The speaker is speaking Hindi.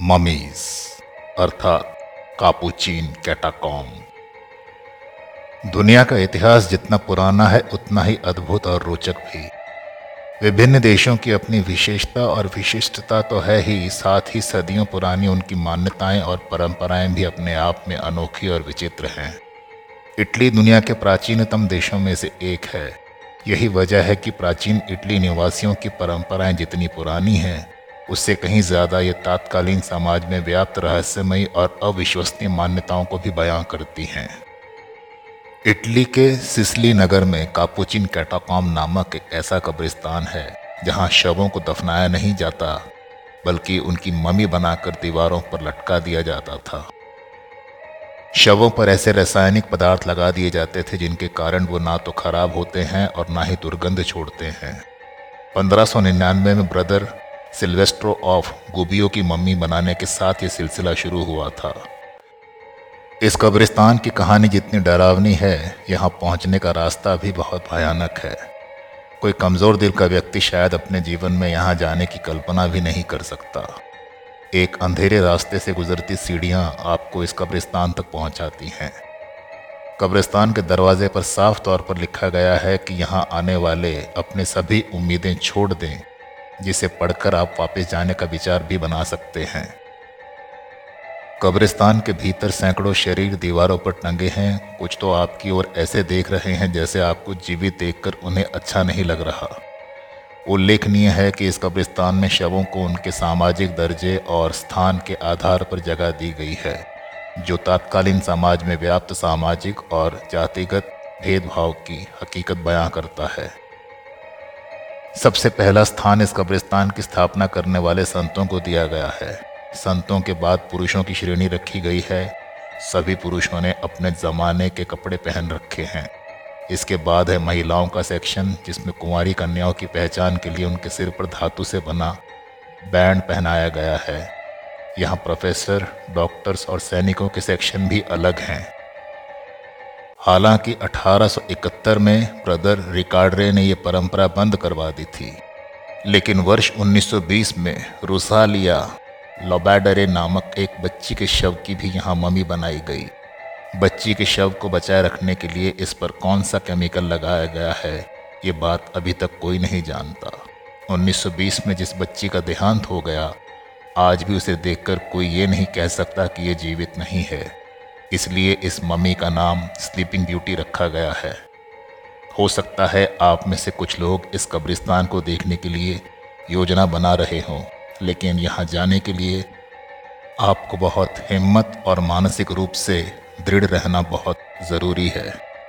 ममीज अर्थात कापुचीन कैटाकॉम। दुनिया का इतिहास जितना पुराना है, उतना ही अद्भुत और रोचक भी। विभिन्न देशों की अपनी विशेषता और विशिष्टता तो है ही, साथ ही सदियों पुरानी उनकी मान्यताएँ और परंपराएँ भी अपने आप में अनोखी और विचित्र हैं। इटली दुनिया के प्राचीनतम देशों में से एक है। यही वजह है कि प्राचीन इटली निवासियों की परंपराएँ जितनी पुरानी हैं उससे कहीं ज़्यादा ये तात्कालीन समाज में व्याप्त रहस्यमयी और अविश्वसनीय मान्यताओं को भी बयां करती हैं। इटली के सिसली नगर में कापुचिन कैटाकॉम नामक एक ऐसा कब्रिस्तान है, जहाँ शवों को दफनाया नहीं जाता, बल्कि उनकी ममी बनाकर दीवारों पर लटका दिया जाता था। शवों पर ऐसे रासायनिक पदार्थ लगा दिए जाते थे जिनके कारण वो ना तो खराब होते हैं और ना ही दुर्गंध छोड़ते हैं। 1599 में ब्रदर सिल्वेस्ट्रो ऑफ़ गुबियो की मम्मी बनाने के साथ ये सिलसिला शुरू हुआ था। इस कब्रिस्तान की कहानी जितनी डरावनी है, यहाँ पहुँचने का रास्ता भी बहुत भयानक है। कोई कमज़ोर दिल का व्यक्ति शायद अपने जीवन में यहाँ जाने की कल्पना भी नहीं कर सकता। एक अंधेरे रास्ते से गुजरती सीढ़ियाँ आपको इस कब्रिस्तान तक पहुँचाती हैं। कब्रिस्तान के दरवाजे पर साफ़ तौर पर लिखा गया है कि यहाँ आने वाले अपने सभी उम्मीदें छोड़ दें। जिसे पढ़कर आप वापस जाने का विचार भी बना सकते हैं। कब्रिस्तान के भीतर सैकड़ों शरीर दीवारों पर टंगे हैं। कुछ तो आपकी ओर ऐसे देख रहे हैं जैसे आपको जीवित देखकर उन्हें अच्छा नहीं लग रहा। उल्लेखनीय है कि इस कब्रिस्तान में शवों को उनके सामाजिक दर्जे और स्थान के आधार पर जगह दी गई है, जो तात्कालीन समाज में व्याप्त सामाजिक और जातिगत भेदभाव की हकीकत बयां करता है। सबसे पहला स्थान इस कब्रिस्तान की स्थापना करने वाले संतों को दिया गया है। संतों के बाद पुरुषों की श्रेणी रखी गई है। सभी पुरुषों ने अपने ज़माने के कपड़े पहन रखे हैं। इसके बाद है महिलाओं का सेक्शन, जिसमें कुंवारी कन्याओं की पहचान के लिए उनके सिर पर धातु से बना बैंड पहनाया गया है। यहाँ प्रोफेसर डॉक्टर्स और सैनिकों के सेक्शन भी अलग हैं। हालाँकि 1871 में ब्रदर रिकार्डरे ने यह परंपरा बंद करवा दी थी। लेकिन वर्ष 1920 में रोसालिया लोबैडरे नामक एक बच्ची के शव की भी यहाँ ममी बनाई गई। बच्ची के शव को बचाए रखने के लिए इस पर कौन सा केमिकल लगाया गया है, ये बात अभी तक कोई नहीं जानता। 1920 में जिस बच्ची का देहांत हो गया, आज भी उसे देखकर कोई ये नहीं कह सकता कि ये जीवित नहीं है। इसलिए इस मम्मी का नाम स्लीपिंग ब्यूटी रखा गया है। हो सकता है आप में से कुछ लोग इस कब्रिस्तान को देखने के लिए योजना बना रहे हों, लेकिन यहाँ जाने के लिए आपको बहुत हिम्मत और मानसिक रूप से दृढ़ रहना बहुत ज़रूरी है।